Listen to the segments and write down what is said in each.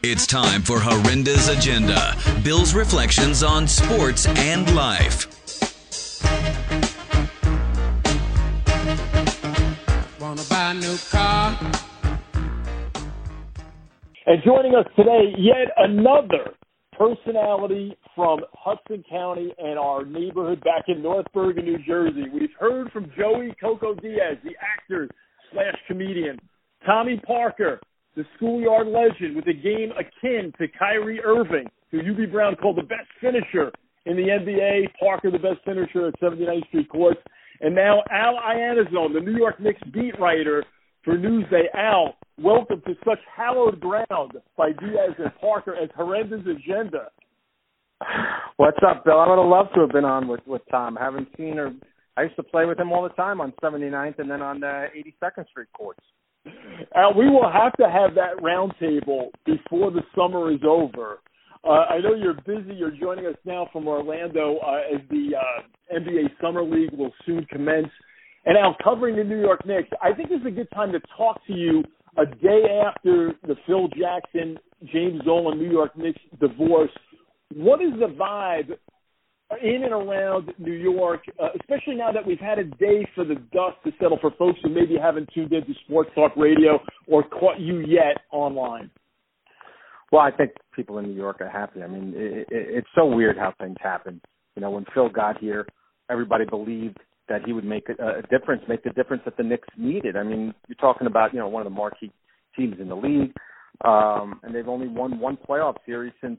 It's time for Horrenda's Agenda Bill's reflections on sports and life. Wanna buy a new car? And joining us today, yet another personality from Hudson County and our neighborhood back in North Bergen, New Jersey. We've heard from Joey Coco Diaz, the actor slash comedian, Tommy Parker, the schoolyard legend with a game akin to Kyrie Irving, who Hubie Brown called the best finisher in the NBA, Parker the best finisher at 79th Street Courts, and now Al Iannazzone, the New York Knicks beat writer for Newsday. Al, welcome to such hallowed ground by Diaz and Parker as Horrenda's Agenda. What's up, Bill? I would have loved to have been on with with Tom. I haven't seen or I used to play with him all the time on 79th and then on the 82nd Street courts. Al, we will have to have that roundtable before the summer is over. Uh, I know you're busy. You're joining us now from Orlando uh, as the uh, NBA Summer League will soon commence. And Al, covering the New York Knicks, I think this is a good time to talk to you a day after the Phil Jackson, James Dolan New York Knicks divorce. What is the vibe in and around New York, uh, especially now that we've had a day for the dust to settle for folks who maybe haven't tuned into Sports Talk Radio or caught you yet online? Well, I think people in New York are happy. I mean, it, it, it's so weird how things happen. You know, when Phil got here, everybody believed that he would make a, a difference, make the difference that the Knicks needed. I mean, you're talking about you know one of the marquee teams in the league, um, and they've only won one playoff series since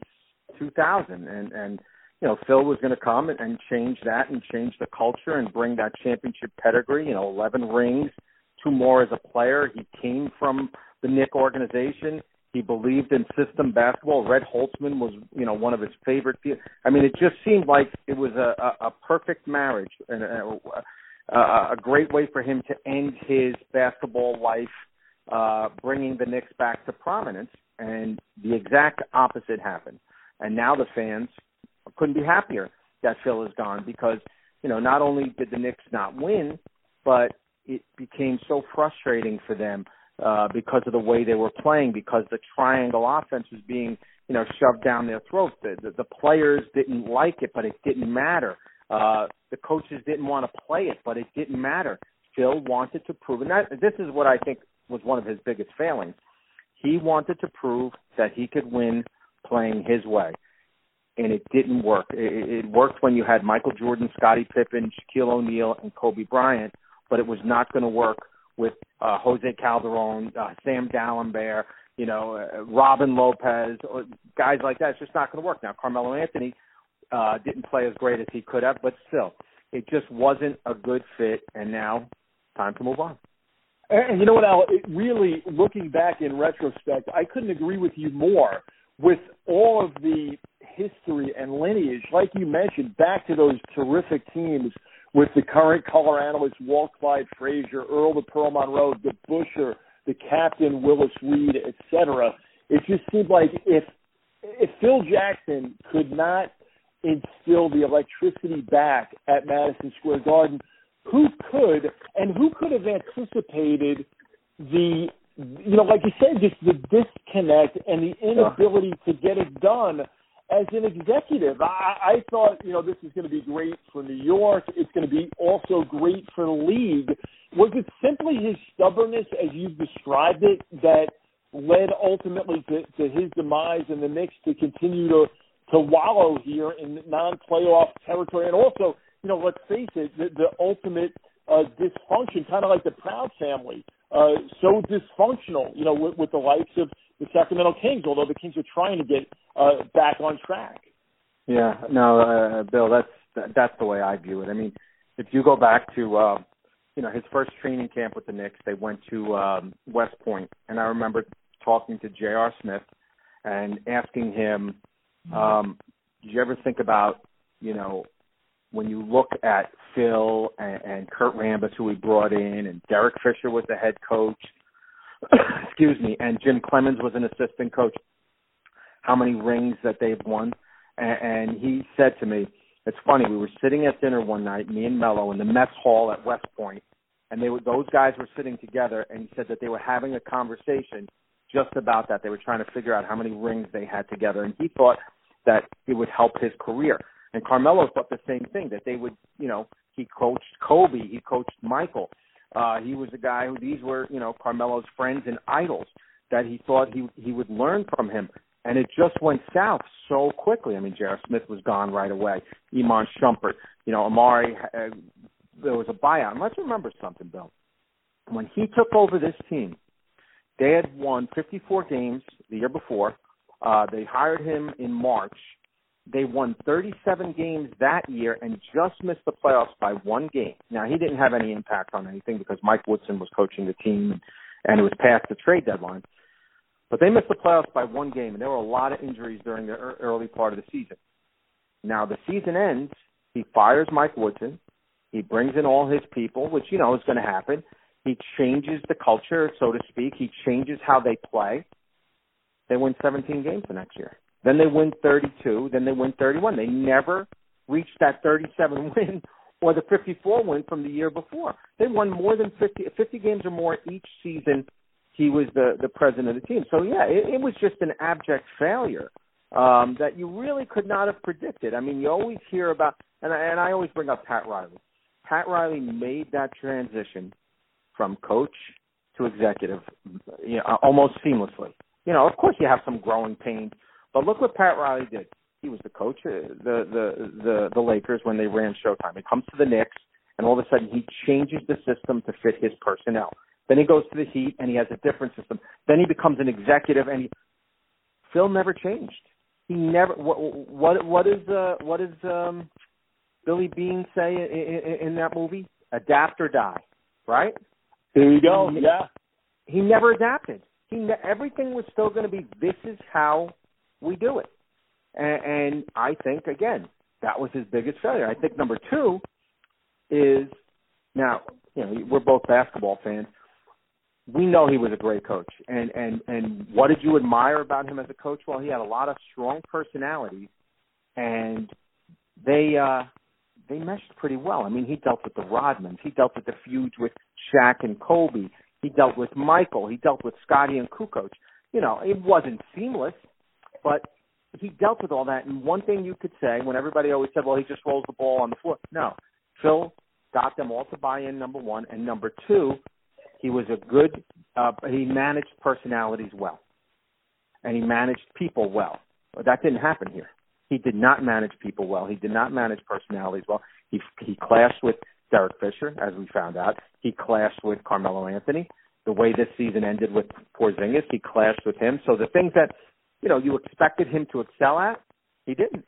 2000, and and you know, Phil was going to come and, and change that and change the culture and bring that championship pedigree. You know, 11 rings, two more as a player. He came from the Knick organization. He believed in system basketball. Red Holzman was, you know, one of his favorite. I mean, it just seemed like it was a, a, a perfect marriage and a, a, a great way for him to end his basketball life, uh, bringing the Knicks back to prominence. And the exact opposite happened. And now the fans couldn't be happier that Phil is gone because you know not only did the Knicks not win, but it became so frustrating for them uh, because of the way they were playing, because the triangle offense was being you know shoved down their throats. The, the, the players didn't like it, but it didn't matter. Uh, the coaches didn't want to play it, but it didn't matter. Phil wanted to prove, and that, this is what I think was one of his biggest failings. He wanted to prove that he could win playing his way and it didn't work. It, it worked when you had Michael Jordan, Scottie Pippen, Shaquille O'Neal, and Kobe Bryant, but it was not going to work with uh, Jose Calderon, uh, Sam Dalembert, you know, uh, Robin Lopez, or guys like that. It's just not going to work. Now, Carmelo Anthony uh, didn't play as great as he could have, but still, it just wasn't a good fit. And now, time to move on. And you know what, Al? It really, looking back in retrospect, I couldn't agree with you more. With all of the history and lineage, like you mentioned, back to those terrific teams with the current color analysts Walt Clyde Frazier, Earl the Pearl Monroe, the Busher, the captain Willis Reed, etc. It just seemed like if if Phil Jackson could not instill the electricity back at Madison Square Garden, who could and who could have anticipated the you know, like you said, just the disconnect and the inability to get it done as an executive. I, I thought, you know, this is going to be great for New York. It's going to be also great for the league. Was it simply his stubbornness, as you've described it, that led ultimately to, to his demise and the Knicks to continue to to wallow here in non-playoff territory, and also, you know, let's face it, the, the ultimate uh, dysfunction, kind of like the Proud family, uh, so dysfunctional, you know, with, with the likes of the Sacramento Kings, although the Kings are trying to get uh, back on track. Yeah, no, uh, Bill, that's that's the way I view it. I mean, if you go back to uh, you know his first training camp with the Knicks, they went to um, West Point, and I remember talking to J.R. Smith and asking him, um, "Did you ever think about you know when you look at Phil and, and Kurt Rambis, who we brought in, and Derek Fisher was the head coach, excuse me, and Jim Cleamons was an assistant coach. How many rings that they've won? And, and he said to me, "It's funny. We were sitting at dinner one night, me and Melo, in the mess hall at West Point, and they were those guys were sitting together, and he said that they were having a conversation just about that. They were trying to figure out how many rings they had together, and he thought that it would help his career. And Carmelo thought the same thing that they would, you know, he coached Kobe, he coached Michael. Uh, he was a guy who these were, you know, Carmelo's friends and idols that he thought he he would learn from him. And it just went south so quickly. I mean, J.R. Smith was gone right away. Iman Shumpert, you know, Amar'e, uh, there was a buyout. And let's remember something, Bill. When he took over this team, they had won 54 games the year before. Uh, they hired him in March. They won 37 games that year and just missed the playoffs by one game. Now, he didn't have any impact on anything because Mike Woodson was coaching the team and it was past the trade deadline. But they missed the playoffs by one game, and there were a lot of injuries during the early part of the season. Now, the season ends. He fires Mike Woodson. He brings in all his people, which, you know, is going to happen. He changes the culture, so to speak. He changes how they play. They win 17 games the next year. Then they win 32. Then they win 31. They never reached that 37 win or the 54 win from the year before. They won more than 50, 50 games or more each season. He was the the president of the team. So yeah, it, it was just an abject failure um, that you really could not have predicted. I mean, you always hear about, and I, and I always bring up Pat Riley. Pat Riley made that transition from coach to executive, you know, almost seamlessly. You know, of course, you have some growing pains, but look what Pat Riley did. He was the coach of the the the, the Lakers when they ran Showtime. He comes to the Knicks, and all of a sudden he changes the system to fit his personnel. Then he goes to the Heat, and he has a different system. Then he becomes an executive, and he, Phil never changed. He never. What what what is uh what does um Billy Beane say in, in, in that movie? Adapt or die, right? There you go. He, yeah. He never adapted. He everything was still going to be. This is how we do it. And, and I think again that was his biggest failure. I think number two is now you know we're both basketball fans. We know he was a great coach, and and and what did you admire about him as a coach? Well, he had a lot of strong personalities, and they uh they meshed pretty well. I mean, he dealt with the Rodmans, he dealt with the feuds with Shaq and Kobe, he dealt with Michael, he dealt with Scottie and Kukoc. You know, it wasn't seamless, but he dealt with all that. And one thing you could say, when everybody always said, "Well, he just rolls the ball on the floor," no, Phil got them all to buy in. Number one, and number two, he was a good. Uh, he managed personalities well, and he managed people well. But that didn't happen here. He did not manage people well. He did not manage personalities well. He he clashed with Derek Fisher, as we found out. He clashed with Carmelo Anthony. The way this season ended with Porzingis, he clashed with him. So the things that you know you expected him to excel at, he didn't.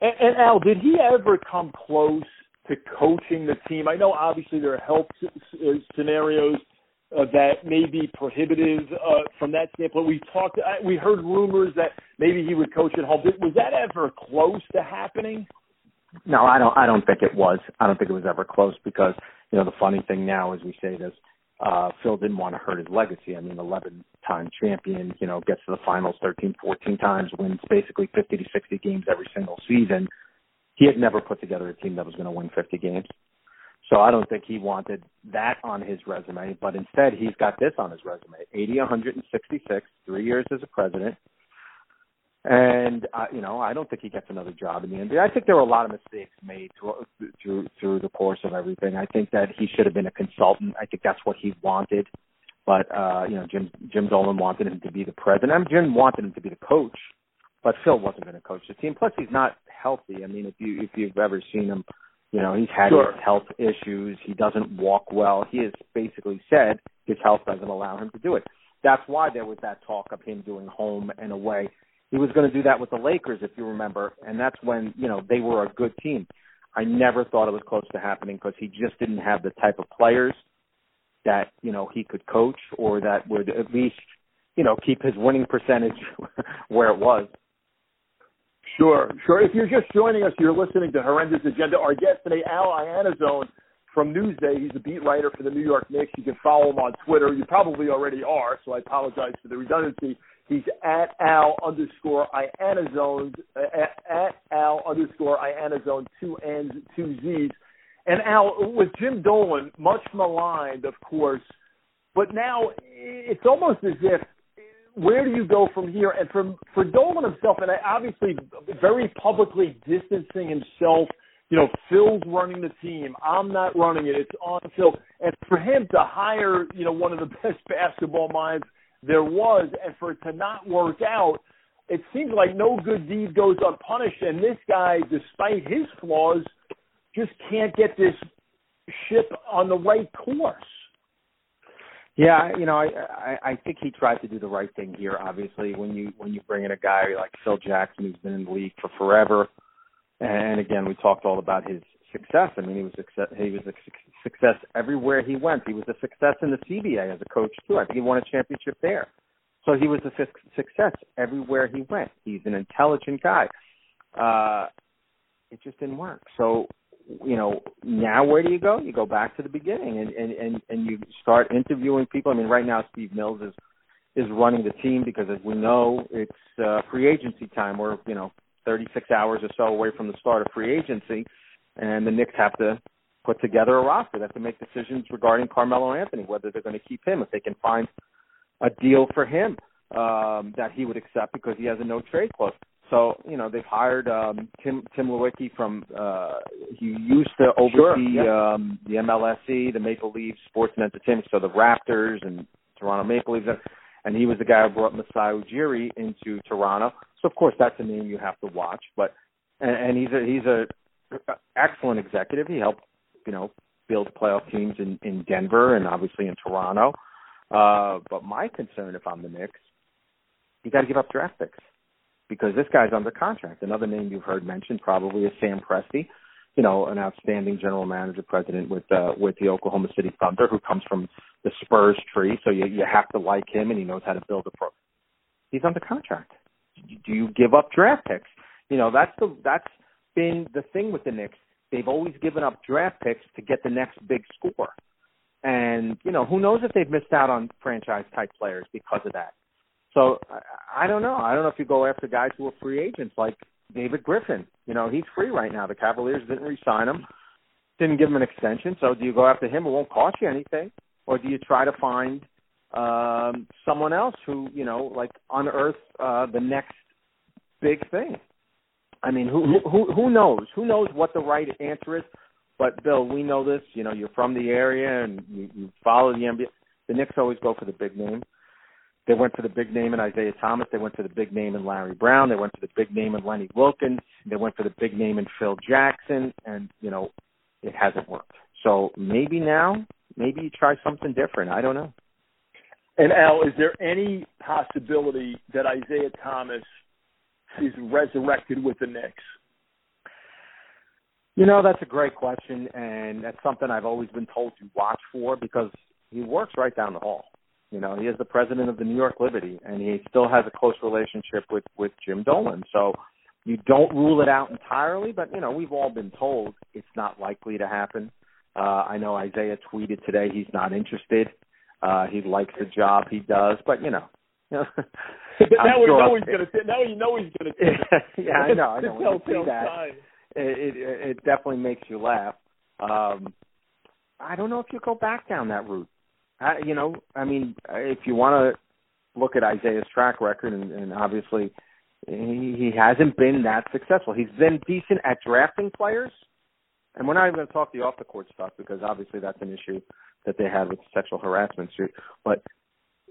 And, and Al, did he ever come close to coaching the team? I know obviously there are health scenarios uh, that may be prohibitive uh, from that standpoint. We talked, uh, we heard rumors that maybe he would coach at home. Was that ever close to happening? No, I don't. I don't think it was. I don't think it was ever close because you know the funny thing now is we say this uh, Phil didn't want to hurt his legacy. I mean, 11 time champion, you know, gets to the finals 13, 14 times, wins basically 50 to 60 games every single season. He had never put together a team that was going to win 50 games. So I don't think he wanted that on his resume, but instead he's got this on his resume 80, 166, three years as a president, and uh, you know, I don't think he gets another job in the NBA. I think there were a lot of mistakes made through through, through the course of everything. I think that he should have been a consultant. I think that's what he wanted. But uh, you know, Jim Jim Dolan wanted him to be the president. I mean, Jim wanted him to be the coach, but Phil wasn't going to coach the team. Plus, he's not healthy. I mean, if you if you've ever seen him, you know, he's had sure. his health issues. He doesn't walk well. He has basically said his health doesn't allow him to do it. That's why there was that talk of him doing home and away he was going to do that with the Lakers, if you remember, and that's when you know they were a good team. I never thought it was close to happening because he just didn't have the type of players that you know he could coach or that would at least you know keep his winning percentage where it was. Sure, sure. If you're just joining us, you're listening to Horrenda's Agenda. Our guest today, Al Iannazzone from Newsday. He's a beat writer for the New York Knicks. You can follow him on Twitter. You probably already are, so I apologize for the redundancy. He's at Al underscore Iannazzone, uh, at Al underscore Iannazzone, two N's, two Z's. And Al, with Jim Dolan, much maligned, of course, but now it's almost as if where do you go from here? And for for Dolan himself, and obviously very publicly distancing himself. You know, Phil's running the team. I'm not running it. It's on Phil. And for him to hire, you know, one of the best basketball minds there was, and for it to not work out, it seems like no good deed goes unpunished. And this guy, despite his flaws, just can't get this ship on the right course. Yeah, you know, I, I I think he tried to do the right thing here. Obviously, when you when you bring in a guy like Phil Jackson, who's been in the league for forever, and again, we talked all about his success. I mean, he was success. He was a success everywhere he went. He was a success in the CBA as a coach too. I think he won a championship there. So he was a success everywhere he went. He's an intelligent guy. Uh, it just didn't work. So you know, now where do you go? You go back to the beginning and and and, and you start interviewing people. I mean, right now Steve Mills is is running the team because as we know, it's uh, free agency time. We're you know 36 hours or so away from the start of free agency, and the Knicks have to put together a roster. They have to make decisions regarding Carmelo Anthony, whether they're going to keep him, if they can find a deal for him um, that he would accept because he has a no trade clause. So you know they've hired um, Tim Tim Leiweke from uh, he used to oversee sure, yeah. um, the MLSE, the Maple Leafs Sports and Entertainment, so the Raptors and Toronto Maple Leafs, and he was the guy who brought Masai Ujiri into Toronto. So of course that's a name you have to watch, but and, and he's a he's a excellent executive. He helped you know build playoff teams in in Denver and obviously in Toronto. Uh, but my concern, if I'm the Knicks, you got to give up draft picks because this guy's under contract. Another name you've heard mentioned probably is Sam Presti, you know, an outstanding general manager, president with uh, with the Oklahoma City Thunder, who comes from the Spurs tree. So you you have to like him, and he knows how to build a pro. He's under contract. Do you give up draft picks? You know, that's the that's been the thing with the Knicks. They've always given up draft picks to get the next big score. And, you know, who knows if they've missed out on franchise type players because of that. So I, I don't know. I don't know if you go after guys who are free agents like David Griffin. You know, he's free right now. The Cavaliers didn't re-sign him, didn't give him an extension. So do you go after him? It won't cost you anything, or do you try to find um someone else who you know like unearth uh the next big thing? I mean, who who who knows? Who knows what the right answer is? But Bill, we know this. You know, you're from the area and you, you follow the NBA. The Knicks always go for the big name. They went for the big name in Isiah Thomas. They went for the big name in Larry Brown. They went for the big name in Lenny Wilkens. They went for the big name in Phil Jackson. And, you know, it hasn't worked. So maybe now, maybe you try something different. I don't know. And Al, is there any possibility that Isiah Thomas is resurrected with the Knicks? You know, that's a great question, and that's something I've always been told to watch for because he works right down the hall. You know, he is the president of the New York Liberty, and he still has a close relationship with with Jim Dolan. So you don't rule it out entirely, but you know, we've all been told it's not likely to happen. Uh, I know Isiah tweeted today he's not interested. Uh, he likes the job he does, but you know, now we know he's going to. Now you know he's going to. yeah, I know. I know. When you see that, it, it it definitely makes you laugh. Um, I don't know if you go back down that route. I, you know, I mean, if you want to look at Isiah's track record, and, and obviously he, he hasn't been that successful. He's been decent at drafting players, and we're not even going to talk the off the court stuff because obviously that's an issue that they had with sexual harassment suit. But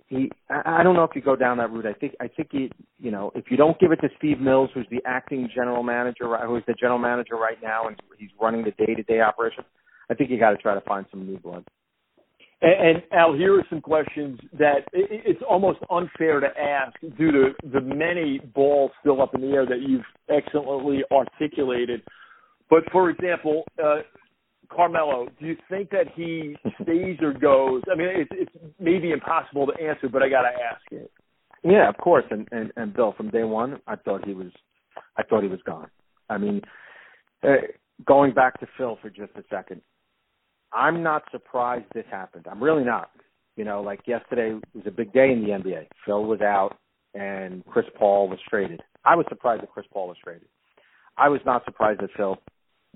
he, I, don't know if you go down that route. I think, I think he, you know, if you don't give it to Steve Mills, who's the acting general manager, who's the general manager right now, and he's running the day-to-day operation, I think you got to try to find some new blood. And, and Al, here are some questions that it, it's almost unfair to ask due to the many balls still up in the air that you've excellently articulated. But for example, uh, Carmelo, do you think that he stays or goes? I mean, it's, it's maybe impossible to answer, but I got to ask it. Yeah, of course. And, and and Bill, from day one, I thought he was, I thought he was gone. I mean, uh, going back to Phil for just a second, I'm not surprised this happened. I'm really not. You know, like yesterday was a big day in the NBA. Phil was out and Chris Paul was traded. I was surprised that Chris Paul was traded. I was not surprised that Phil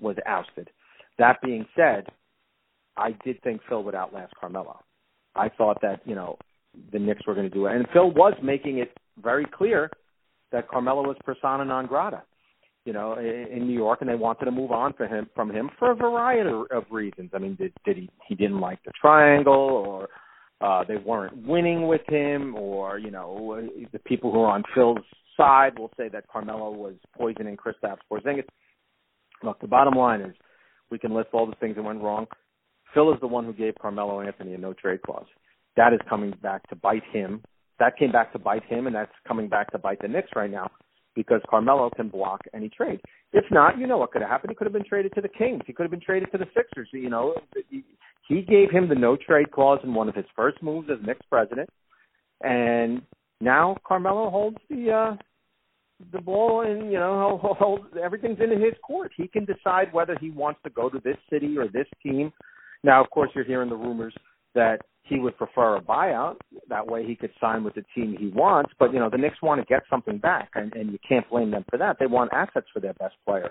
was ousted. That being said, I did think Phil would outlast Carmelo. I thought that you know the Knicks were going to do it, and Phil was making it very clear that Carmelo was persona non grata, you know, in New York, and they wanted to move on for him from him for a variety of reasons. I mean, did did he he didn't like the triangle, or uh, they weren't winning with him, or you know, the people who are on Phil's side will say that Carmelo was poisoning Kristaps Porzingis. Look, the bottom line is we can list all the things that went wrong. Phil is the one who gave Carmelo Anthony a no trade clause. That is coming back to bite him. That came back to bite him, and that's coming back to bite the Knicks right now because Carmelo can block any trade. If not, you know what could have happened. He could have been traded to the Kings. He could have been traded to the Sixers. You know, he gave him the no trade clause in one of his first moves as Knicks president, and now Carmelo holds the uh the ball and you know he'll hold everything's in his court. He can decide whether he wants to go to this city or this team. Now, of course, you're hearing the rumors that he would prefer a buyout. That way, he could sign with the team he wants. But you know, the Knicks want to get something back, and, and you can't blame them for that. They want assets for their best player.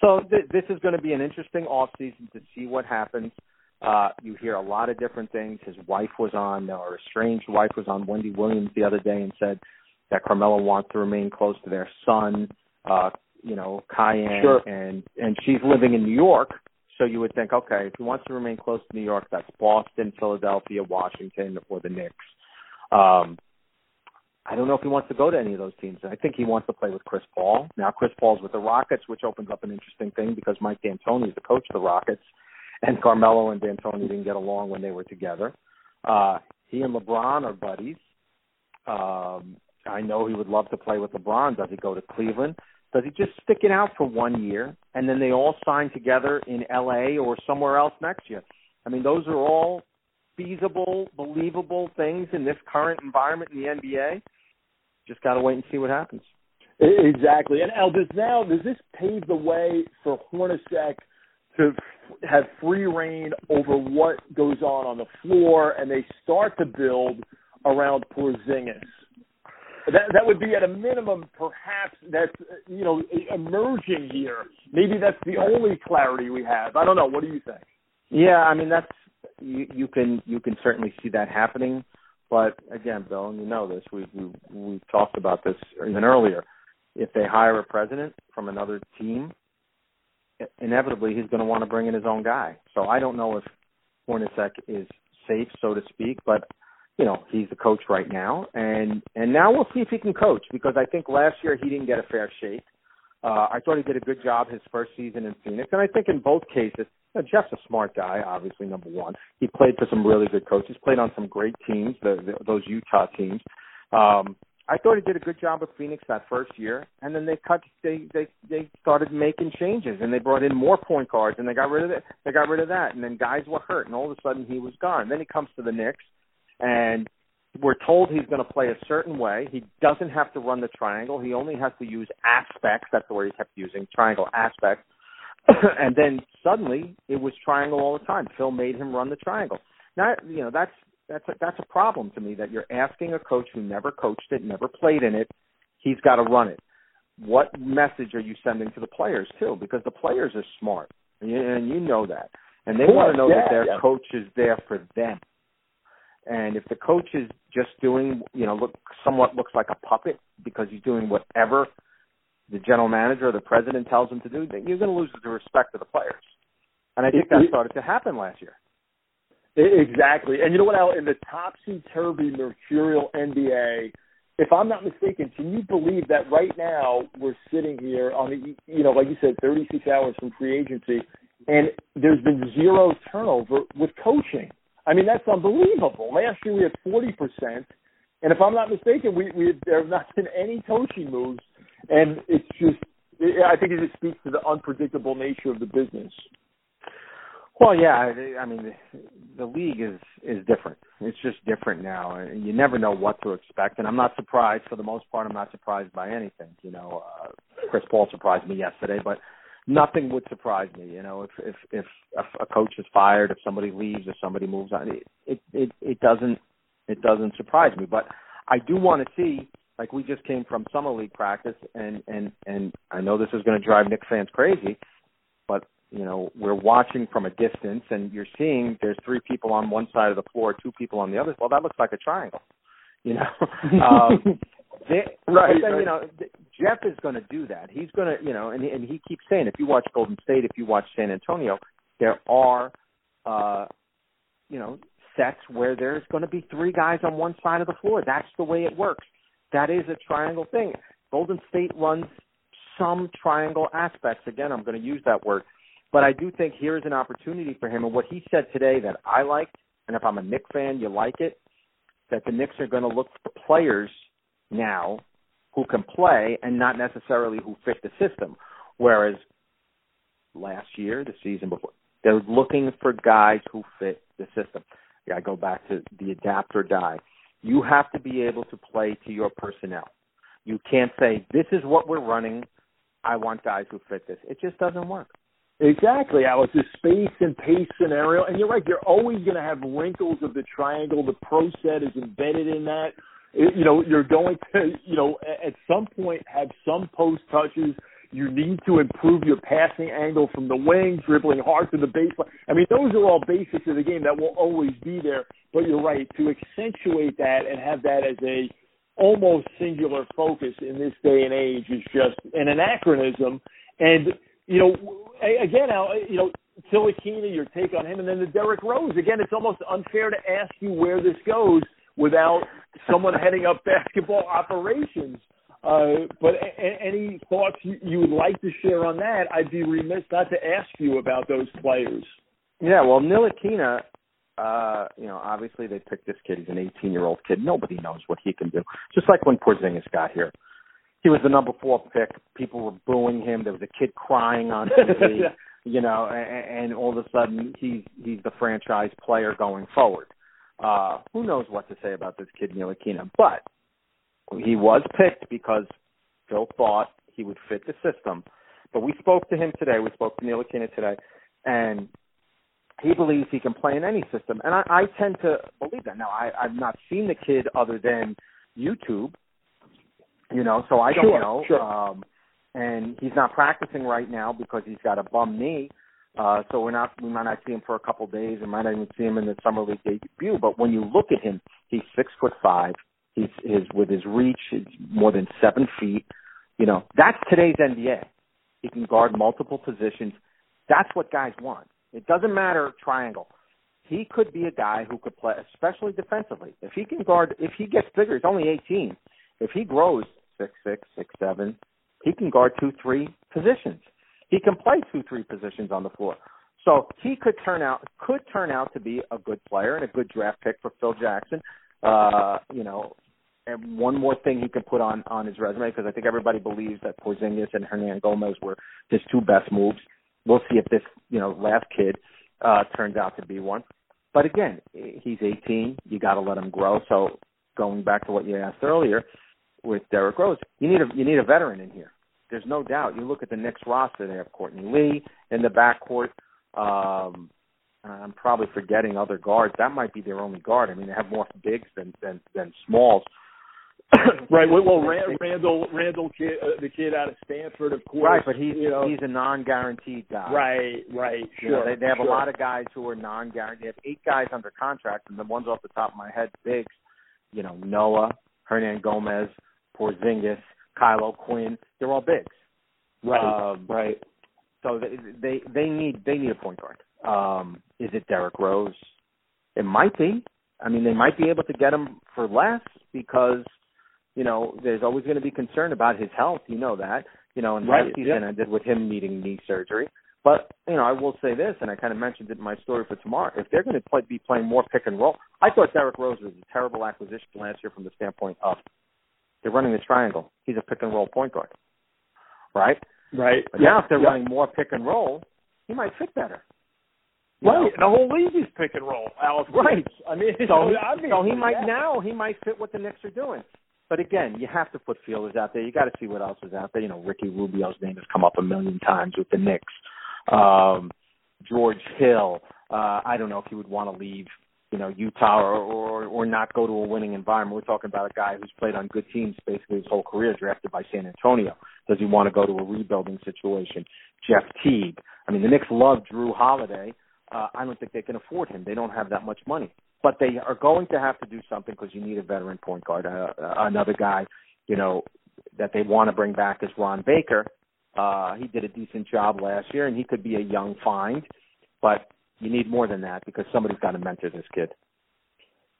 So th- this is going to be an interesting off season to see what happens. Uh, you hear a lot of different things. His wife was on, or estranged wife was on Wendy Williams the other day and said that Carmelo wants to remain close to their son, uh, you know, Kiyan, sure. and and she's living in New York, so you would think, okay, if he wants to remain close to New York, that's Boston, Philadelphia, Washington, or the Knicks. Um, I don't know if he wants to go to any of those teams. I think he wants to play with Chris Paul. Now Chris Paul's with the Rockets, which opens up an interesting thing because Mike D'Antoni is the coach of the Rockets, and Carmelo and D'Antoni didn't get along when they were together. Uh, he and LeBron are buddies. Um, I know he would love to play with LeBron. Does he go to Cleveland? Does he just stick it out for one year and then they all sign together in LA or somewhere else next year? I mean, those are all feasible, believable things in this current environment in the NBA. Just got to wait and see what happens. Exactly. And Al, does now does this pave the way for Hornacek to have free reign over what goes on on the floor, and they start to build around Porzingis? That that would be at a minimum perhaps that's you know emerging here. Maybe that's the only clarity we have. I don't know. What do you think? Yeah, I mean that's you, you can you can certainly see that happening. But again, Bill, and you know this, we we we talked about this even earlier. If they hire a president from another team, inevitably he's going to want to bring in his own guy. So I don't know if Hornacek is safe, so to speak, but you know he's the coach right now, and and now we'll see if he can coach because I think last year he didn't get a fair shake. Uh, I thought he did a good job his first season in Phoenix, and I think in both cases, you know, Jeff's a smart guy. Obviously, number one, he played for some really good coaches, played on some great teams, the, the, those Utah teams. Um, I thought he did a good job with Phoenix that first year, and then they cut. They they they started making changes, and they brought in more point guards, and they got rid of it. They got rid of that, and then guys were hurt, and all of a sudden he was gone. Then he comes to the Knicks and we're told he's going to play a certain way. He doesn't have to run the triangle. He only has to use aspects. That's the word he kept using, triangle aspects. and then suddenly it was triangle all the time. Phil made him run the triangle. Now, you know, that's that's a, that's a problem to me that you're asking a coach who never coached it, never played in it, he's got to run it. What message are you sending to the players too? Because the players are smart, and you, know that, and they want to know yeah, that their yeah. coach is there for them and if the coach is just doing, you know, look somewhat looks like a puppet because he's doing whatever the general manager or the president tells him to do, then you're going to lose the respect of the players. And I think that started to happen last year. Exactly. And you know what, Al? In the topsy turvy mercurial NBA, if I'm not mistaken, can you believe that right now we're sitting here on the, you know, like you said, 36 hours from free agency, and there's been zero turnover with coaching. I mean, that's unbelievable. Last year we had 40%. And if I'm not mistaken, we, we there have not been any coaching moves. And it's just, I think it just speaks to the unpredictable nature of the business. Well, yeah, I mean, the, the league is is different. It's just different now, and you never know what to expect. And I'm not surprised. For the most part, I'm not surprised by anything. You know, uh, Chris Paul surprised me yesterday, but nothing would surprise me. You know, if if if a coach is fired, if somebody leaves, if somebody moves on, it it it, it doesn't it doesn't surprise me. But I do want to see. Like we just came from summer league practice, and and and I know this is going to drive Knicks fans crazy, but you know, we're watching from a distance and you're seeing there's three people on one side of the floor, two people on the other. Well, that looks like a triangle, you know. um, they, right. But then, right. you know, Jeff is going to do that. He's going to, you know, and and he keeps saying if you watch Golden State, if you watch San Antonio, there are, uh, you know, sets where there's going to be three guys on one side of the floor. That's the way it works. That is a triangle thing. Golden State runs some triangle aspects. Again, I'm going to use that word. But I do think here is an opportunity for him. And what he said today that I liked, and if I'm a Knick fan, you like it, that the Knicks are going to look for players now who can play and not necessarily who fit the system. Whereas last year, the season before, they're looking for guys who fit the system. I go back to the adapt or die. You have to be able to play to your personnel. You can't say, this is what we're running. I want guys who fit this. It just doesn't work. Exactly, Alex. The space and pace scenario, and you're right. You're always going to have wrinkles of the triangle. The pro set is embedded in that. You know, you're going to, you know, at some point have some post touches. You need to improve your passing angle from the wing, dribbling hard to the baseline. I mean, those are all basics of the game that will always be there. But you're right to accentuate that and have that as a almost singular focus in this day and age is just an anachronism. And you know, again, Al, you know, Ntilikina, your take on him, and then the Derrick Rose. Again, it's almost unfair to ask you where this goes without someone heading up basketball operations. Uh, but a- any thoughts you, you would like to share on that? I'd be remiss not to ask you about those players. Yeah, well, Ntilikina, uh, you know, obviously they picked this kid. He's an 18 year old kid. Nobody knows what he can do. Just like when Porzingis got here, he was the number four pick. People were booing him. There was a kid crying on TV. you know, and, and all of a sudden he's he's the franchise player going forward. Uh, who knows what to say about this kid Ntilikina? But he was picked because Phil thought he would fit the system. But we spoke to him today. We spoke to Ntilikina today, and he believes he can play in any system. And I, I tend to believe that. Now, I, I've not seen the kid other than YouTube, you know, so I don't Sure, know. sure. Um, and he's not practicing right now because he's got a bum knee. Uh, so we're not, we might not see him for a couple of days. We might not even see him in the summer league debut. But when you look at him, he's six foot five. He's his with his reach, it's more than seven feet. You know, that's today's NBA. He can guard multiple positions. That's what guys want. It doesn't matter triangle. He could be a guy who could play, especially defensively. If he can guard, if he gets bigger, he's only 18. If he grows six six six seven, he can guard two three positions. He can play two three positions on the floor. So he could turn out could turn out to be a good player and a good draft pick for Phil Jackson. Uh, you know, and one more thing he could put on on his resume because I think everybody believes that Porzingis and Hernangomez were his two best moves. We'll see if this you know last kid uh, turns out to be one. But again, he's 18. You got to let him grow. So going back to what you asked earlier with Derrick Rose, you need a you need a veteran in here. There's no doubt. You look at the Knicks roster; they have Courtney Lee in the backcourt. Um, I'm probably forgetting other guards. That might be their only guard. I mean, they have more bigs than than, than smalls. right. Well, Rand, Randle, Randle, kid, uh, the kid out of Stanford, of course. Right, but he's you know, he's a non-guaranteed guy. right, right. You Sure. know, they, they have sure. a lot of guys who are non-guaranteed. They have eight guys under contract, and the ones off the top of my head, bigs. You know, Noah, Hernangomez, Porzingis, Kyle O'Quinn. They're all bigs. Right, Um, right. So they they they need they need a point guard. Um, is it Derrick Rose? It might be. I mean, they might be able to get him for less because you know there's always going to be concern about his health. You know that. You know, and Right, last season yeah. ended with him needing knee surgery. But you know, I will say this, and I kind of mentioned it in my story for tomorrow. If they're going to play, be playing more pick and roll, I thought Derrick Rose was a terrible acquisition last year from the standpoint of they're running the triangle. He's a pick and roll point guard, right? Right. But now if they're yeah. running more pick and roll, he might fit better. You Right. know? The whole league is pick and roll. Alex. Right. I mean, So, he, so he might yeah. now he might fit what the Knicks are doing. But again, you have to put feelers out there. You got to see what else is out there. You know, Ricky Rubio's name has come up a million times with the Knicks. Um, George Hill. Uh, I don't know if he would want to leave you know Utah or, or or not go to a winning environment. We're talking about a guy who's played on good teams basically his whole career, drafted by San Antonio. Does he want to go to a rebuilding situation? Jeff Teague. I mean, the Knicks love Jrue Holiday. Uh, I don't think they can afford him. They don't have that much money, but they are going to have to do something because you need a veteran point guard. Uh, uh, another guy, you know, that they want to bring back is Ron Baker. Uh, he did a decent job last year, and he could be a young find, but you need more than that because somebody's got to mentor this kid.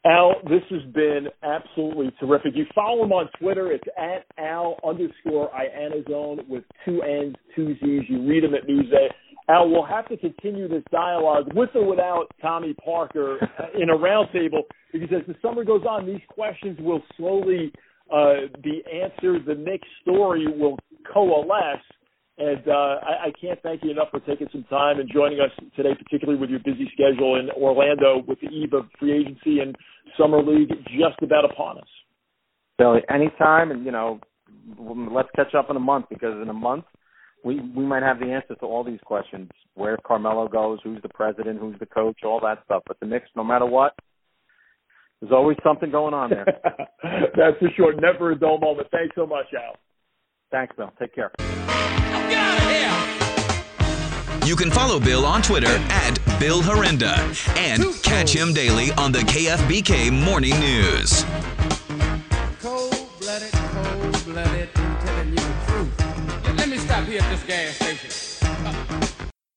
Al, this has been absolutely terrific. You follow him on Twitter. It's at Al underscore Iannazzone with two N's, two Z's. You read him at Newsday. Al, we'll have to continue this dialogue with or without Tommy Parker in a roundtable because as the summer goes on, these questions will slowly uh, be answered. The Knicks story will coalesce. And uh, I, I can't thank you enough for taking some time and joining us today, particularly with your busy schedule in Orlando with the eve of free agency and summer league just about upon us. Billy, anytime, and you know, let's catch up in a month because in a month we we might have the answers to all these questions: where Carmelo goes, who's the president, who's the coach, all that stuff. But the Knicks, no matter what, there's always something going on there. That's for sure. Never a dull moment. Thanks so much, Al. Thanks, Bill. Take care. You can follow Bill on Twitter at Bill Horrenda and catch him daily on the KFBK Morning News. Cold blooded, cold blooded, I'm telling you the truth. Let me stop here at this gas station.